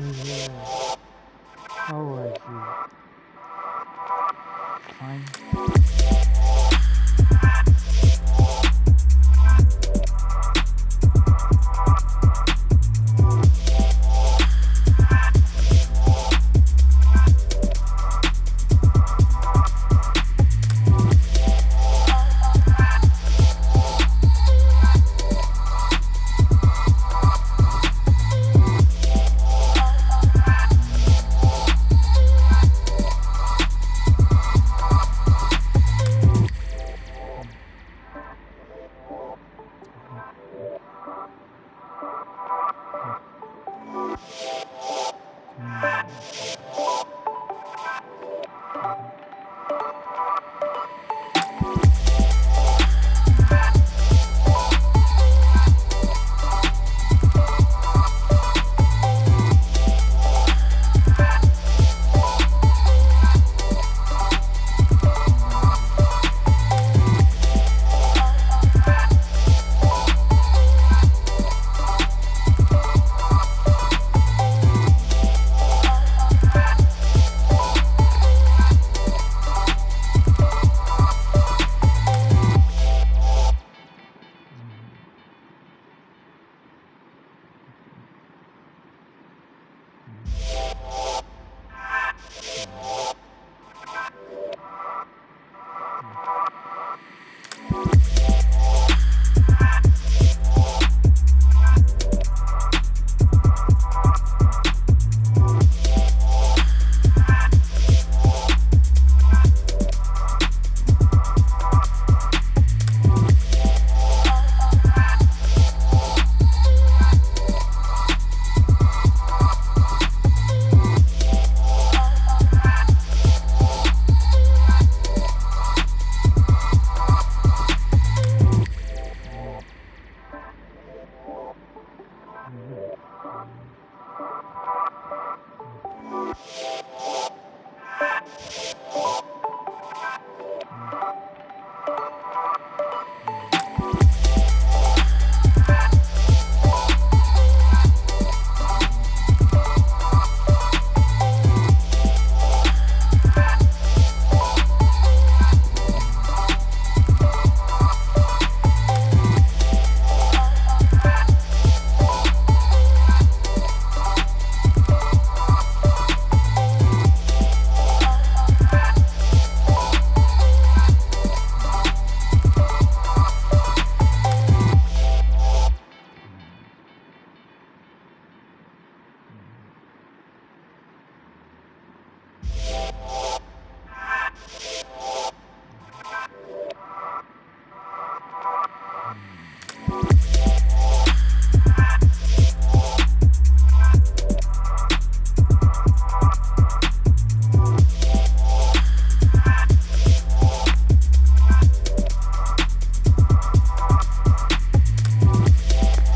Yeah. How was you? Fine. Mm.